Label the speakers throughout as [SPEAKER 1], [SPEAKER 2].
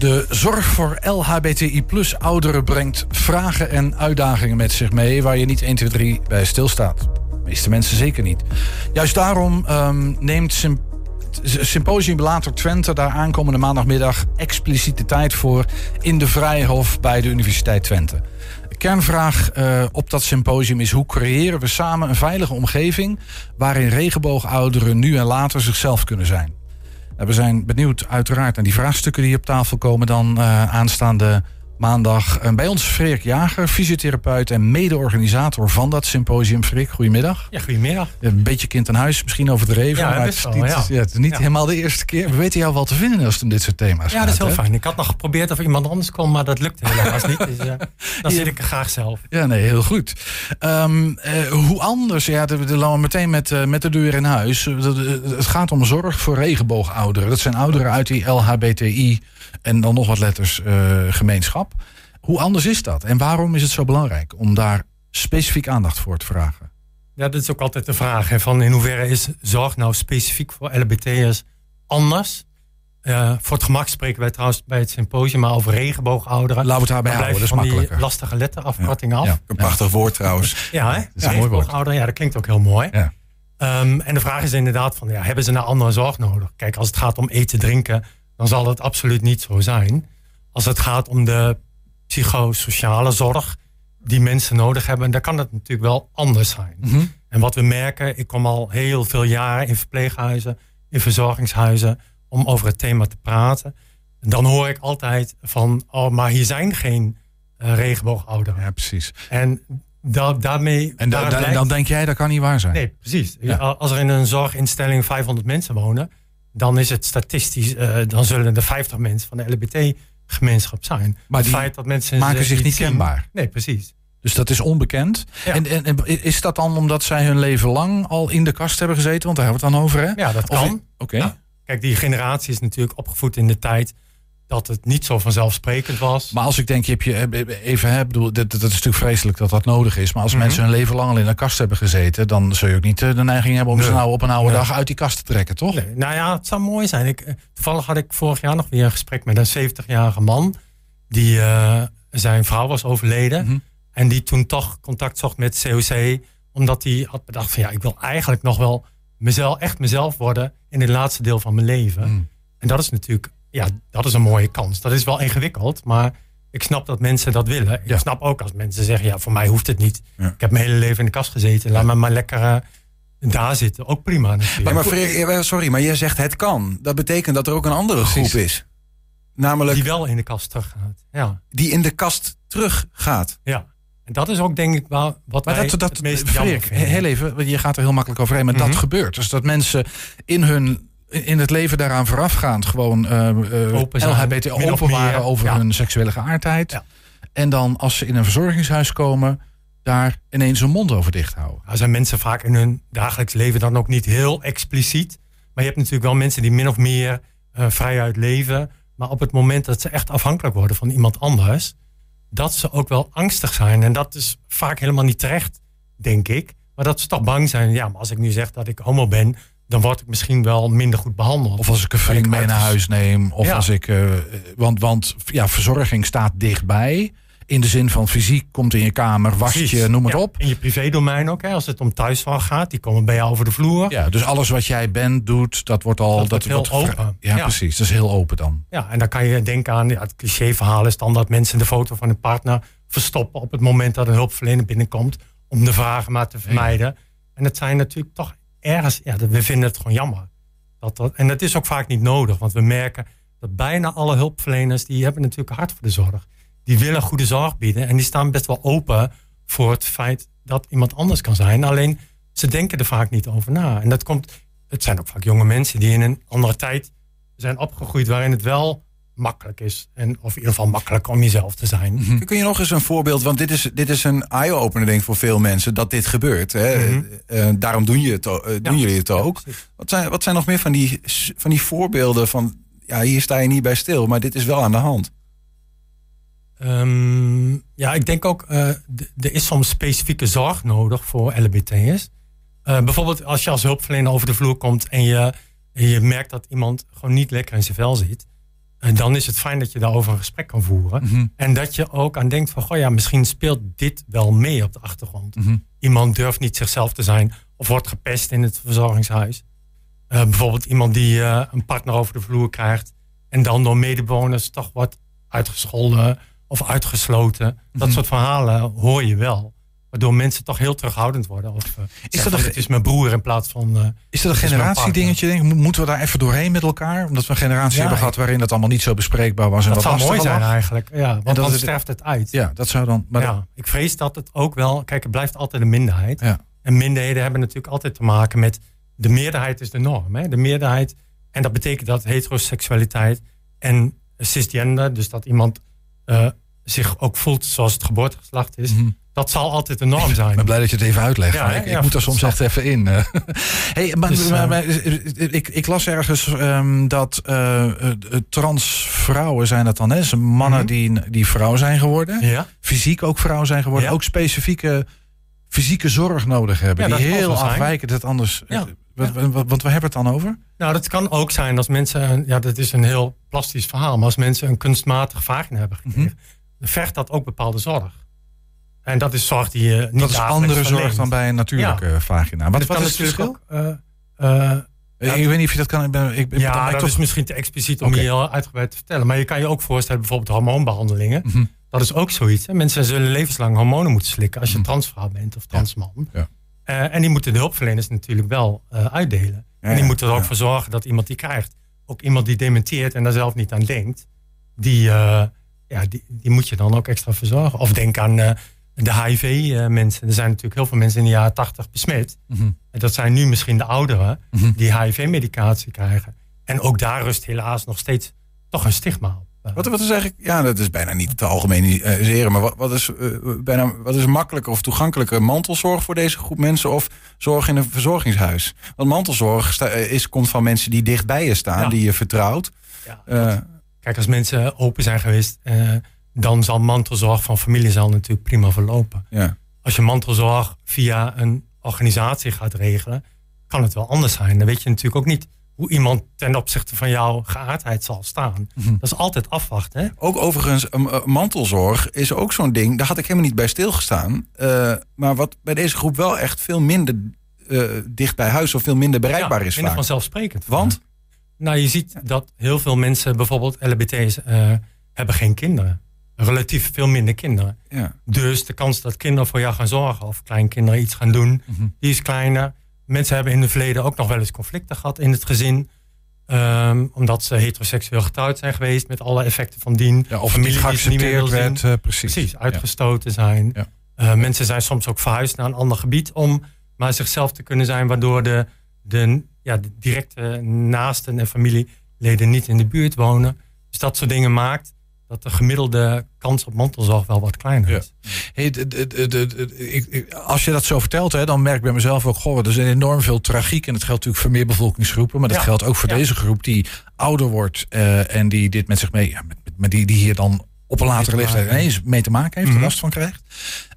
[SPEAKER 1] De zorg voor LHBTI plus ouderen brengt vragen en uitdagingen met zich mee... waar je niet 1, 2, 3 bij stilstaat. De meeste mensen zeker niet. Juist daarom um, neemt Symp Symposium Later Twente daar aankomende maandagmiddag expliciete tijd voor... in de Vrijhof bij de Universiteit Twente. Kernvraag uh, op dat symposium is hoe creëren we samen een veilige omgeving... waarin regenboogouderen nu en later zichzelf kunnen zijn. We zijn benieuwd uiteraard naar die vraagstukken die op tafel komen dan uh, aanstaande maandag. En bij ons Freek Jager, fysiotherapeut en mede-organisator van dat symposium. Freek, goedemiddag.
[SPEAKER 2] Ja, goedemiddag.
[SPEAKER 1] Een beetje kind aan huis, misschien overdreven.
[SPEAKER 2] Ja,
[SPEAKER 1] maar het is niet,
[SPEAKER 2] ja.
[SPEAKER 1] Ja, het is niet helemaal de eerste keer. We weten jou wel te vinden als het om dit soort thema's
[SPEAKER 2] ja,
[SPEAKER 1] gaat.
[SPEAKER 2] dat is heel
[SPEAKER 1] hè?
[SPEAKER 2] fijn. Ik had nog geprobeerd of iemand anders kon, maar dat lukte helaas niet. Dus uh, dan zit ik er graag zelf.
[SPEAKER 1] Ja, nee, heel goed. Um, uh, hoe anders? Ja, de, de, de, meteen met, uh, met de deur in huis. Het gaat om zorg voor regenboogouderen. Dat zijn ouderen uit die LHBTI en dan nog wat letters uh, gemeenschap. Hoe anders is dat? En waarom is het zo belangrijk om daar specifiek aandacht voor te vragen?
[SPEAKER 2] Ja, dat is ook altijd de vraag. Hè, van in hoeverre is zorg nou specifiek voor LHBT'ers anders? Uh, voor het gemak spreken wij trouwens bij het symposium maar over regenboogouderen.
[SPEAKER 1] Laten we het daarbij houden, dat is
[SPEAKER 2] van
[SPEAKER 1] makkelijker.
[SPEAKER 2] die lastige letterafkorting
[SPEAKER 1] ja.
[SPEAKER 2] af.
[SPEAKER 1] Ja.
[SPEAKER 3] Een prachtig woord trouwens.
[SPEAKER 2] Ja, hè?
[SPEAKER 1] Dat is een mooi woord.
[SPEAKER 2] Ja, dat klinkt ook heel mooi.
[SPEAKER 1] Ja.
[SPEAKER 2] Um, en de vraag is inderdaad van, ja, hebben ze nou andere zorg nodig? Kijk, als het gaat om eten, drinken, dan zal dat absoluut niet zo zijn. Als het gaat om de psychosociale zorg die mensen nodig hebben, dan kan het natuurlijk wel anders zijn.
[SPEAKER 1] Mm -hmm.
[SPEAKER 2] En wat we merken, ik kom al heel veel jaren in verpleeghuizen, in verzorgingshuizen, om over het thema te praten. Dan hoor ik altijd van, oh, maar hier zijn geen uh, regenboogouderen.
[SPEAKER 1] Ja, precies.
[SPEAKER 2] En da daarmee...
[SPEAKER 1] En da da blijkt... dan denk jij, dat kan niet waar zijn?
[SPEAKER 2] Nee, precies. Ja. Als er in een zorginstelling 500 mensen wonen, dan is het statistisch, uh, dan zullen er 50 mensen van de LBT gemeenschap zijn.
[SPEAKER 1] Maar
[SPEAKER 2] het feit dat mensen
[SPEAKER 1] maken zich niet
[SPEAKER 2] zien,
[SPEAKER 1] kenbaar.
[SPEAKER 2] Nee, precies.
[SPEAKER 1] Dus dat is onbekend.
[SPEAKER 2] Ja.
[SPEAKER 1] En, en, en, is dat dan omdat zij hun leven lang al in de kast hebben gezeten? Want daar hebben we het dan over, hè?
[SPEAKER 2] Ja, dat kan.
[SPEAKER 1] Oké. Okay.
[SPEAKER 2] Ja. Kijk, die generatie is natuurlijk opgevoed in de tijd dat het niet zo vanzelfsprekend was.
[SPEAKER 1] Maar als ik denk, je hebt je even, hè, bedoel, dat, dat is natuurlijk vreselijk dat dat nodig is. Maar als -hmm. mensen hun leven lang al in een kast hebben gezeten, dan zul je ook niet de neiging hebben om nee. ze nou op een oude nee. dag uit die kast te trekken, toch?
[SPEAKER 2] Nee. Nou ja, het zou mooi zijn. Ik, toevallig had ik vorig jaar nog weer een gesprek met een 70-jarige man. Die uh, zijn vrouw was overleden.
[SPEAKER 1] Mhm.
[SPEAKER 2] En die toen toch contact zocht met COC. Omdat hij had bedacht van ja, ik wil eigenlijk nog wel mezelf, echt mezelf worden in het laatste deel van mijn leven.
[SPEAKER 1] Mm.
[SPEAKER 2] En dat is natuurlijk, ja, dat is een mooie kans. Dat is wel ingewikkeld, maar ik snap dat mensen dat willen. Ik
[SPEAKER 1] Ja.
[SPEAKER 2] snap ook als mensen zeggen, ja, voor mij hoeft het niet.
[SPEAKER 3] Ja.
[SPEAKER 2] Ik heb mijn hele leven in de kast gezeten. Laat me maar lekker uh, daar zitten. Ook prima natuurlijk.
[SPEAKER 3] Maar, maar Freek, sorry, maar jij zegt het kan. Dat betekent dat er ook een andere groep is. Namelijk
[SPEAKER 2] die
[SPEAKER 3] die,
[SPEAKER 2] wel in de kast teruggaat. Ja,
[SPEAKER 3] in de kast teruggaat.
[SPEAKER 2] ja. En dat is ook denk ik wel wat
[SPEAKER 1] Maar
[SPEAKER 2] wij
[SPEAKER 1] dat, dat
[SPEAKER 2] het meest jammer
[SPEAKER 1] Freek, heel even, je gaat er heel makkelijk overheen, maar
[SPEAKER 2] Mhm.
[SPEAKER 1] dat gebeurt. Dus dat mensen in hun in het leven daaraan voorafgaand gewoon uh,
[SPEAKER 2] Open zijn,
[SPEAKER 1] LHBT open waren over
[SPEAKER 2] ja.
[SPEAKER 1] hun seksuele geaardheid.
[SPEAKER 2] Ja.
[SPEAKER 1] En dan als ze in een verzorgingshuis komen, daar ineens hun mond over dicht houden.
[SPEAKER 2] Nou, zijn mensen vaak in hun dagelijks leven dan ook niet heel expliciet. Maar je hebt natuurlijk wel mensen die min of meer uh, vrijuit leven. Maar op het moment dat ze echt afhankelijk worden van iemand anders, dat ze ook wel angstig zijn. En dat is vaak helemaal niet terecht, denk ik. Maar dat ze toch bang zijn. Ja, maar als ik nu zeg dat ik homo ben, dan word ik misschien wel minder goed behandeld.
[SPEAKER 1] Of als ik een vriend mee naar huis neem. Of
[SPEAKER 2] Ja.
[SPEAKER 1] als ik. Uh, want want ja, verzorging staat dichtbij. In de zin van fysiek komt in je kamer, was je, noem het
[SPEAKER 2] Ja,
[SPEAKER 1] op.
[SPEAKER 2] In je privédomein ook, hè, als het om thuiszorg gaat. Die komen bij jou over de vloer.
[SPEAKER 1] Ja, dus alles wat jij bent, doet, dat wordt al.
[SPEAKER 2] Dat wordt heel open.
[SPEAKER 1] Ja,
[SPEAKER 2] Ja.
[SPEAKER 1] precies. Dat is heel open dan.
[SPEAKER 2] Ja, en dan kan je denken aan ja, het clichéverhaal is dan dat mensen de foto van hun partner verstoppen op het moment dat een hulpverlener binnenkomt. Om de vragen maar te vermijden. En het zijn natuurlijk toch ergens, ja, we vinden het gewoon jammer. Dat dat, en dat is ook vaak niet nodig, want we merken dat bijna alle hulpverleners, die hebben natuurlijk hart voor de zorg. Die willen goede zorg bieden en die staan best wel open voor het feit dat iemand anders kan zijn. Alleen ze denken er vaak niet over na. En dat komt, het zijn ook vaak jonge mensen die in een andere tijd zijn opgegroeid waarin het wel makkelijk is. En, of in ieder geval makkelijk om jezelf te zijn.
[SPEAKER 1] Mhm.
[SPEAKER 3] Kun je nog eens een voorbeeld, want dit is, dit is een eye-opener denk ik voor veel mensen, dat dit gebeurt. Hè?
[SPEAKER 2] Mhm.
[SPEAKER 3] Eh, daarom doen, je het, eh, doen
[SPEAKER 2] Ja.
[SPEAKER 3] jullie het ook. Wat zijn, wat zijn nog meer van die, van die voorbeelden van, ja, hier sta je niet bij stil, maar dit is wel aan de hand.
[SPEAKER 2] Ehm, ja, ik denk ook, eh, d- er is soms specifieke zorg nodig voor LBT'ers. Eh bijvoorbeeld als je als hulpverlener over de vloer komt en je, en je merkt dat iemand gewoon niet lekker in zijn vel zit. En dan is het fijn dat je daarover een gesprek kan voeren.
[SPEAKER 1] Mhm.
[SPEAKER 2] En dat je ook aan denkt van, goh ja, misschien speelt dit wel mee op de achtergrond.
[SPEAKER 1] Mhm.
[SPEAKER 2] Iemand durft niet zichzelf te zijn of wordt gepest in het verzorgingshuis. Eh, bijvoorbeeld iemand die eh, een partner over de vloer krijgt en dan door medebewoners toch wordt uitgescholden of uitgesloten. Dat
[SPEAKER 1] Mhm.
[SPEAKER 2] soort verhalen hoor je wel. Waardoor mensen toch heel terughoudend worden. Of, uh, is
[SPEAKER 1] dat een-
[SPEAKER 2] het is mijn broer in plaats van. uh,
[SPEAKER 1] Is dat een generatiedingetje? Denk Moeten we daar even doorheen met elkaar? Omdat we een generatie
[SPEAKER 2] Ja,
[SPEAKER 1] hebben gehad waarin dat allemaal niet zo bespreekbaar was. En
[SPEAKER 2] dat
[SPEAKER 1] wat
[SPEAKER 2] zou mooi zijn
[SPEAKER 1] lag.
[SPEAKER 2] eigenlijk. Ja, want dan
[SPEAKER 1] het-
[SPEAKER 2] sterft het uit.
[SPEAKER 1] Ja, dat zou dan. Maar
[SPEAKER 2] ja, ik vrees dat het ook wel. Kijk, het blijft altijd een minderheid.
[SPEAKER 1] Ja.
[SPEAKER 2] En minderheden hebben natuurlijk altijd te maken met. De meerderheid is de norm. Hè? De meerderheid. En dat betekent dat heteroseksualiteit en cisgender, dus dat iemand eh, zich ook voelt zoals het geboortegeslacht is,
[SPEAKER 1] Mhm.
[SPEAKER 2] Dat zal altijd de norm zijn.
[SPEAKER 1] Ik ben blij dat je het even uitlegt.
[SPEAKER 2] Ja,
[SPEAKER 1] ik, ik moet er soms echt even in. eh. hey, maar,
[SPEAKER 2] Dus,
[SPEAKER 1] maar-
[SPEAKER 2] eh,
[SPEAKER 1] maar, eh, ik, ik las ergens ehm, dat eh, transvrouwen zijn dat dan, hè? Mannen
[SPEAKER 2] Mhm.
[SPEAKER 1] die, die vrouw zijn geworden,
[SPEAKER 2] Ja,
[SPEAKER 1] fysiek ook vrouw zijn geworden, ook specifieke fysieke zorg nodig hebben,
[SPEAKER 2] Ja,
[SPEAKER 1] die heel afwijken. Dat anders. Want we hebben het dan over?
[SPEAKER 2] nou dat kan ook zijn als mensen, ja dat is een heel plastisch verhaal, maar als mensen een kunstmatige vagina hebben gekregen,
[SPEAKER 1] Mhm.
[SPEAKER 2] dan vergt dat ook bepaalde zorg. En dat is zorg die je niet
[SPEAKER 1] Dat is andere zorg
[SPEAKER 2] verleent.
[SPEAKER 1] dan bij een natuurlijke vagina. Wat,
[SPEAKER 2] Dat
[SPEAKER 1] wat
[SPEAKER 2] kan
[SPEAKER 1] is het verschil?
[SPEAKER 2] natuurlijk ook, eh, eh,
[SPEAKER 1] Ik weet niet of je dat kan. Ik ben, ik, ben
[SPEAKER 2] ja, dat
[SPEAKER 1] toch-
[SPEAKER 2] is misschien te expliciet om je heel uitgebreid te vertellen. Maar je kan je ook voorstellen, bijvoorbeeld hormoonbehandelingen.
[SPEAKER 1] Mhm.
[SPEAKER 2] Dat is ook zoiets. Hè? Mensen zullen levenslang hormonen moeten slikken als je
[SPEAKER 1] Mhm.
[SPEAKER 2] transvrouw bent of transman.
[SPEAKER 1] Ja.
[SPEAKER 2] Eh, en die moeten de hulpverleners natuurlijk wel uitdelen. en die moeten er ook voor zorgen dat iemand die krijgt. Ook iemand die dementeert en daar zelf niet aan denkt. Die, ja, die, die moet je dan ook extra verzorgen. Of denk aan de HIV-mensen. er zijn natuurlijk heel veel mensen in de jaren 80 besmet.
[SPEAKER 1] Mhm.
[SPEAKER 2] En dat zijn nu misschien de ouderen
[SPEAKER 1] Mhm.
[SPEAKER 2] die HIV-medicatie krijgen. En ook daar rust helaas nog steeds toch een stigma op. Eh,
[SPEAKER 3] Wat, wat is eigenlijk, ja, dat is bijna niet te algemeniseren, maar wat, wat, is, eh, bijna, wat is makkelijker of toegankelijker mantelzorg voor deze groep mensen of zorg in een verzorgingshuis? Want mantelzorg sta- eh, is, komt van mensen die dicht bij je staan,
[SPEAKER 2] Ja.
[SPEAKER 3] die je vertrouwt.
[SPEAKER 2] ja,
[SPEAKER 3] Eh,
[SPEAKER 2] Kijk, als mensen open zijn geweest, eh, dan zal mantelzorg van familie zal natuurlijk prima verlopen.
[SPEAKER 3] ja.
[SPEAKER 2] Als je mantelzorg via een organisatie gaat regelen, kan het wel anders zijn. Dan weet je natuurlijk ook niet hoe iemand ten opzichte van jouw geaardheid zal staan.
[SPEAKER 1] Mhm.
[SPEAKER 2] Dat is altijd afwachten. Hè?
[SPEAKER 3] Ook overigens, uh, mantelzorg is ook zo'n ding, daar had ik helemaal niet bij stilgestaan. Eh, maar wat bij deze groep wel echt veel minder eh, dicht bij huis of veel minder bereikbaar
[SPEAKER 2] Ja,
[SPEAKER 3] is
[SPEAKER 2] minder vanzelfsprekend.
[SPEAKER 3] Want?
[SPEAKER 2] Nou, je ziet dat heel veel mensen, bijvoorbeeld LBT's, eh hebben geen kinderen. Relatief veel minder kinderen.
[SPEAKER 3] Ja.
[SPEAKER 2] Dus de kans dat kinderen voor jou gaan zorgen of kleinkinderen iets gaan doen,
[SPEAKER 1] Mhm.
[SPEAKER 2] die is kleiner. Mensen hebben in het verleden ook nog wel eens conflicten gehad in het gezin. Ehm, omdat ze heteroseksueel getrouwd zijn geweest met alle effecten van dien.
[SPEAKER 1] Ja, of
[SPEAKER 2] Familie
[SPEAKER 1] niet
[SPEAKER 2] die ze niet meer
[SPEAKER 1] werd. eh, precies.
[SPEAKER 2] Precies, uitgestoten zijn. Eh, mensen zijn soms ook verhuisd naar een ander gebied om maar zichzelf te kunnen zijn, waardoor de, de, ja, de directe naasten en familieleden niet in de buurt wonen. Dus dat soort dingen maakt dat de gemiddelde kans op mantelzorg wel wat kleiner
[SPEAKER 1] Ja.
[SPEAKER 2] is.
[SPEAKER 1] Hey, ik- als je dat zo vertelt, hè, dan merk ik bij mezelf ook, goh, er is enorm veel tragiek. En dat geldt natuurlijk voor meer bevolkingsgroepen. Maar dat
[SPEAKER 2] Ja.
[SPEAKER 1] geldt ook voor
[SPEAKER 2] Ja.
[SPEAKER 1] deze groep die ouder wordt eh, en die dit met zich mee, met, met die, die hier dan op een latere
[SPEAKER 2] te
[SPEAKER 1] leeftijd ineens mee te maken heeft, er
[SPEAKER 2] Mhm.
[SPEAKER 1] last van krijgt.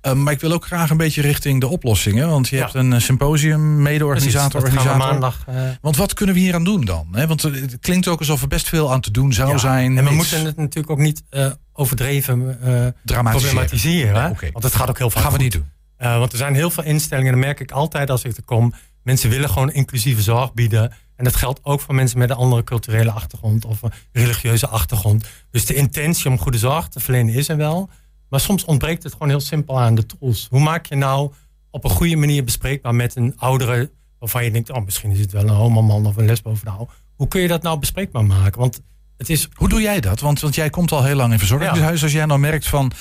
[SPEAKER 1] Eh, maar ik wil ook graag een beetje richting de oplossingen. Want je
[SPEAKER 2] Ja.
[SPEAKER 1] hebt een eh, symposium, mede-organisator, organisator.
[SPEAKER 2] maandag. eh,
[SPEAKER 1] Want wat kunnen we hier aan doen dan? hè? Want eh, het klinkt ook alsof er best veel aan te doen zou
[SPEAKER 2] ja.
[SPEAKER 1] zijn.
[SPEAKER 2] En we
[SPEAKER 1] Iets
[SPEAKER 2] moeten het natuurlijk ook niet eh, overdreven
[SPEAKER 1] dramatiseren.
[SPEAKER 2] problematiseren. Want het gaat ook heel vaak
[SPEAKER 1] gaan we niet doen.
[SPEAKER 2] Want er zijn heel veel instellingen, dat merk ik altijd als ik er kom. Mensen willen gewoon inclusieve zorg bieden. En dat geldt ook voor mensen met een andere culturele achtergrond of een religieuze achtergrond. Dus de intentie om goede zorg te verlenen is er wel. Maar soms ontbreekt het gewoon heel simpel aan de tools. Hoe maak je nou op een goede manier bespreekbaar met een oudere, waarvan je denkt, oh, misschien is het wel een homoman of een lesbovrouw. Hoe kun je dat nou bespreekbaar maken? Want het is
[SPEAKER 1] Hoe doe jij dat? Want, want jij komt al heel lang in verzorgingshuis. Als jij nou merkt van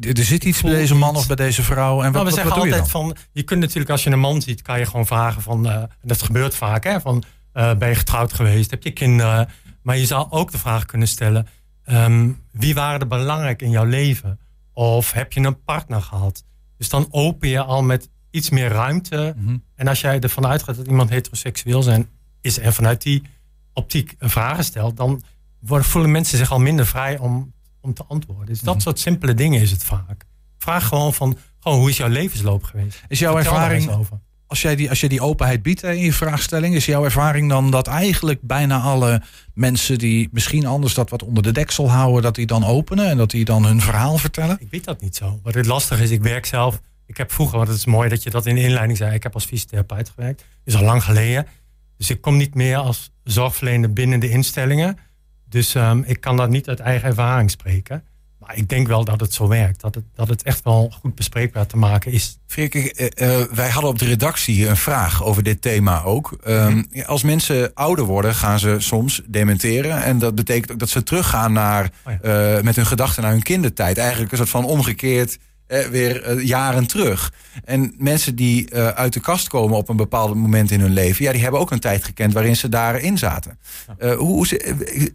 [SPEAKER 1] er zit iets bij deze man of bij deze vrouw. En wat,
[SPEAKER 2] nou, we
[SPEAKER 1] wat,
[SPEAKER 2] zeggen
[SPEAKER 1] wat doe je
[SPEAKER 2] altijd
[SPEAKER 1] dan?
[SPEAKER 2] van, je kunt natuurlijk als je een man ziet, kan je gewoon vragen van, eh, dat gebeurt vaak, hè, van eh, ben je getrouwd geweest, heb je kinderen? Maar je zou ook de vraag kunnen stellen, ehm, wie waren er belangrijk in jouw leven? Of heb je een partner gehad? Dus dan open je al met iets meer ruimte.
[SPEAKER 1] Mhm.
[SPEAKER 2] En als jij ervan uitgaat dat iemand heteroseksueel zijn, is en vanuit die optiek vragen stelt, dan worden, voelen mensen zich al minder vrij om, om te antwoorden. Dus dat
[SPEAKER 1] Mhm.
[SPEAKER 2] soort simpele dingen is het vaak. Vraag gewoon van, gewoon, hoe is jouw levensloop geweest?
[SPEAKER 1] Is jouw
[SPEAKER 2] Vertel
[SPEAKER 1] ervaring
[SPEAKER 2] over.
[SPEAKER 1] als jij die, als jij die openheid biedt in je vraagstelling, is jouw ervaring dan dat eigenlijk bijna alle mensen die misschien anders dat wat onder de deksel houden, dat die dan openen en dat die dan hun verhaal vertellen?
[SPEAKER 2] Ik weet dat niet zo. Wat het lastig is, ik werk zelf. Ik heb vroeger, want het is mooi dat je dat in de inleiding zei, ik heb als fysiotherapeut gewerkt. is al lang geleden. Dus ik kom niet meer als zorgverlener binnen de instellingen. Dus um, ik kan dat niet uit eigen ervaring spreken. Maar ik denk wel dat het zo werkt. Dat het, dat het echt wel goed bespreekbaar te maken is.
[SPEAKER 3] Freek, uh, wij hadden op de redactie een vraag over dit thema ook. Um, Als mensen ouder worden, gaan ze soms dementeren. En dat betekent ook dat ze teruggaan naar, oh uh, met hun gedachten naar hun kindertijd. Eigenlijk een soort van omgekeerd eh, weer jaren terug. En mensen die uh, uit de kast komen op een bepaald moment in hun leven, ja, die hebben ook een tijd gekend waarin ze daarin zaten. Uh, hoe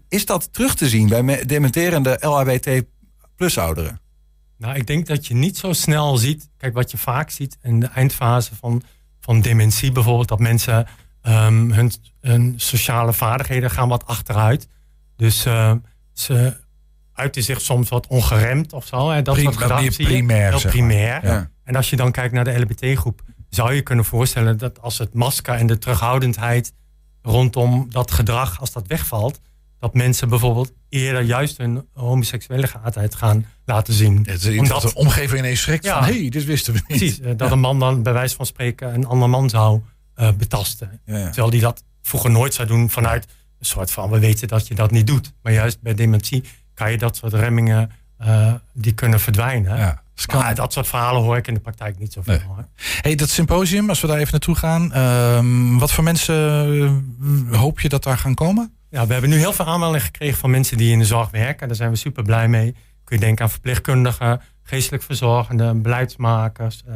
[SPEAKER 3] is dat terug te zien bij dementerende LHBT plus ouderen?
[SPEAKER 2] Nou, ik denk dat je niet zo snel ziet. Kijk, wat je vaak ziet in de eindfase van, van dementie bijvoorbeeld, dat mensen um, hun, hun sociale vaardigheden gaan wat achteruit. Dus uh, ze uiten zich soms wat ongeremd of zo. Hè. Dat
[SPEAKER 1] Prim, soort gedachten primair.
[SPEAKER 2] Heel primair. Ja. En als je dan kijkt naar de LBT-groep, zou je kunnen voorstellen dat als het masker en de terughoudendheid rondom dat gedrag, als dat wegvalt, dat mensen bijvoorbeeld eerder juist hun homoseksuele geaardheid gaan laten zien.
[SPEAKER 1] Het is Omdat de omgeving ineens schrikt ja, van, hé, hey, dit wisten we niet.
[SPEAKER 2] Precies, dat een man dan bij wijze van spreken een ander man zou uh, betasten. Ja, Terwijl die dat vroeger nooit zou doen vanuit een soort van, we weten dat je dat niet doet. Maar juist bij dementie kan je dat soort remmingen, uh, die kunnen verdwijnen. Ja. Maar dat soort verhalen hoor ik in de praktijk niet zoveel. Nee.
[SPEAKER 1] Hey, dat symposium, als we daar even naartoe gaan. Uh, wat voor mensen hoop je dat daar gaan komen?
[SPEAKER 2] Ja, we hebben nu heel veel aanmeldingen gekregen van mensen die in de zorg werken. Daar zijn we super blij mee. Kun je denken aan verpleegkundigen, geestelijk verzorgenden, beleidsmakers, uh,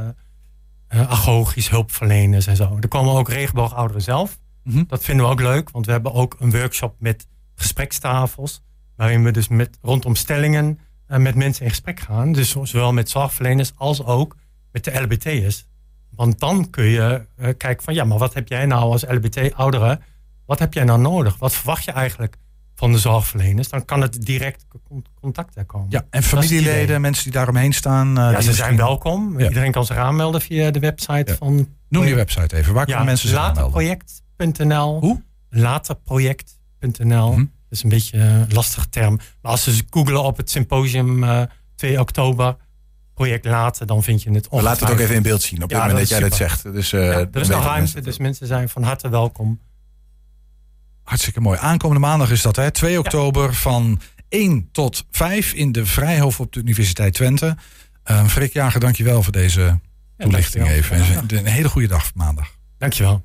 [SPEAKER 2] uh, agogisch hulpverleners en zo. Er komen ook regenboogouderen zelf. Mm -hmm. Dat vinden we ook leuk, want we hebben ook een workshop met gesprekstafels. Waarin we dus met, rondom stellingen uh, met mensen in gesprek gaan. Dus zowel met zorgverleners als ook met de LBT'ers. Want dan kun je kijken van ja, maar wat heb jij nou als LBT-ouderen wat heb jij nou nodig? Wat verwacht je eigenlijk van de zorgverleners? Dan kan het direct contact er komen.
[SPEAKER 1] Ja, en familieleden, mensen die daaromheen staan.
[SPEAKER 2] Uh, ja, ze zijn welkom. Iedereen kan zich aanmelden via de website van...
[SPEAKER 1] Noem je website even. Waar kunnen mensen zich aanmelden?
[SPEAKER 2] Laterproject.nl
[SPEAKER 1] Hoe?
[SPEAKER 2] Laterproject.nl hm. Dat is een beetje een lastige term. Maar als ze googelen op het symposium uh, 2 oktober project later, dan vind je het.
[SPEAKER 3] Laat het ook even in beeld zien op het moment dat, jij dat zegt. Dus, uh,
[SPEAKER 2] ja, er is nog ruimte, dus mensen zijn van harte welkom.
[SPEAKER 1] Hartstikke mooi. Aankomende maandag is dat, hè? 2 oktober van 1 tot 5 in de Vrijhof op de Universiteit Twente. Uh, Freek Jager, dankjewel voor deze toelichting even. Een hele goede dag maandag.
[SPEAKER 2] Dankjewel.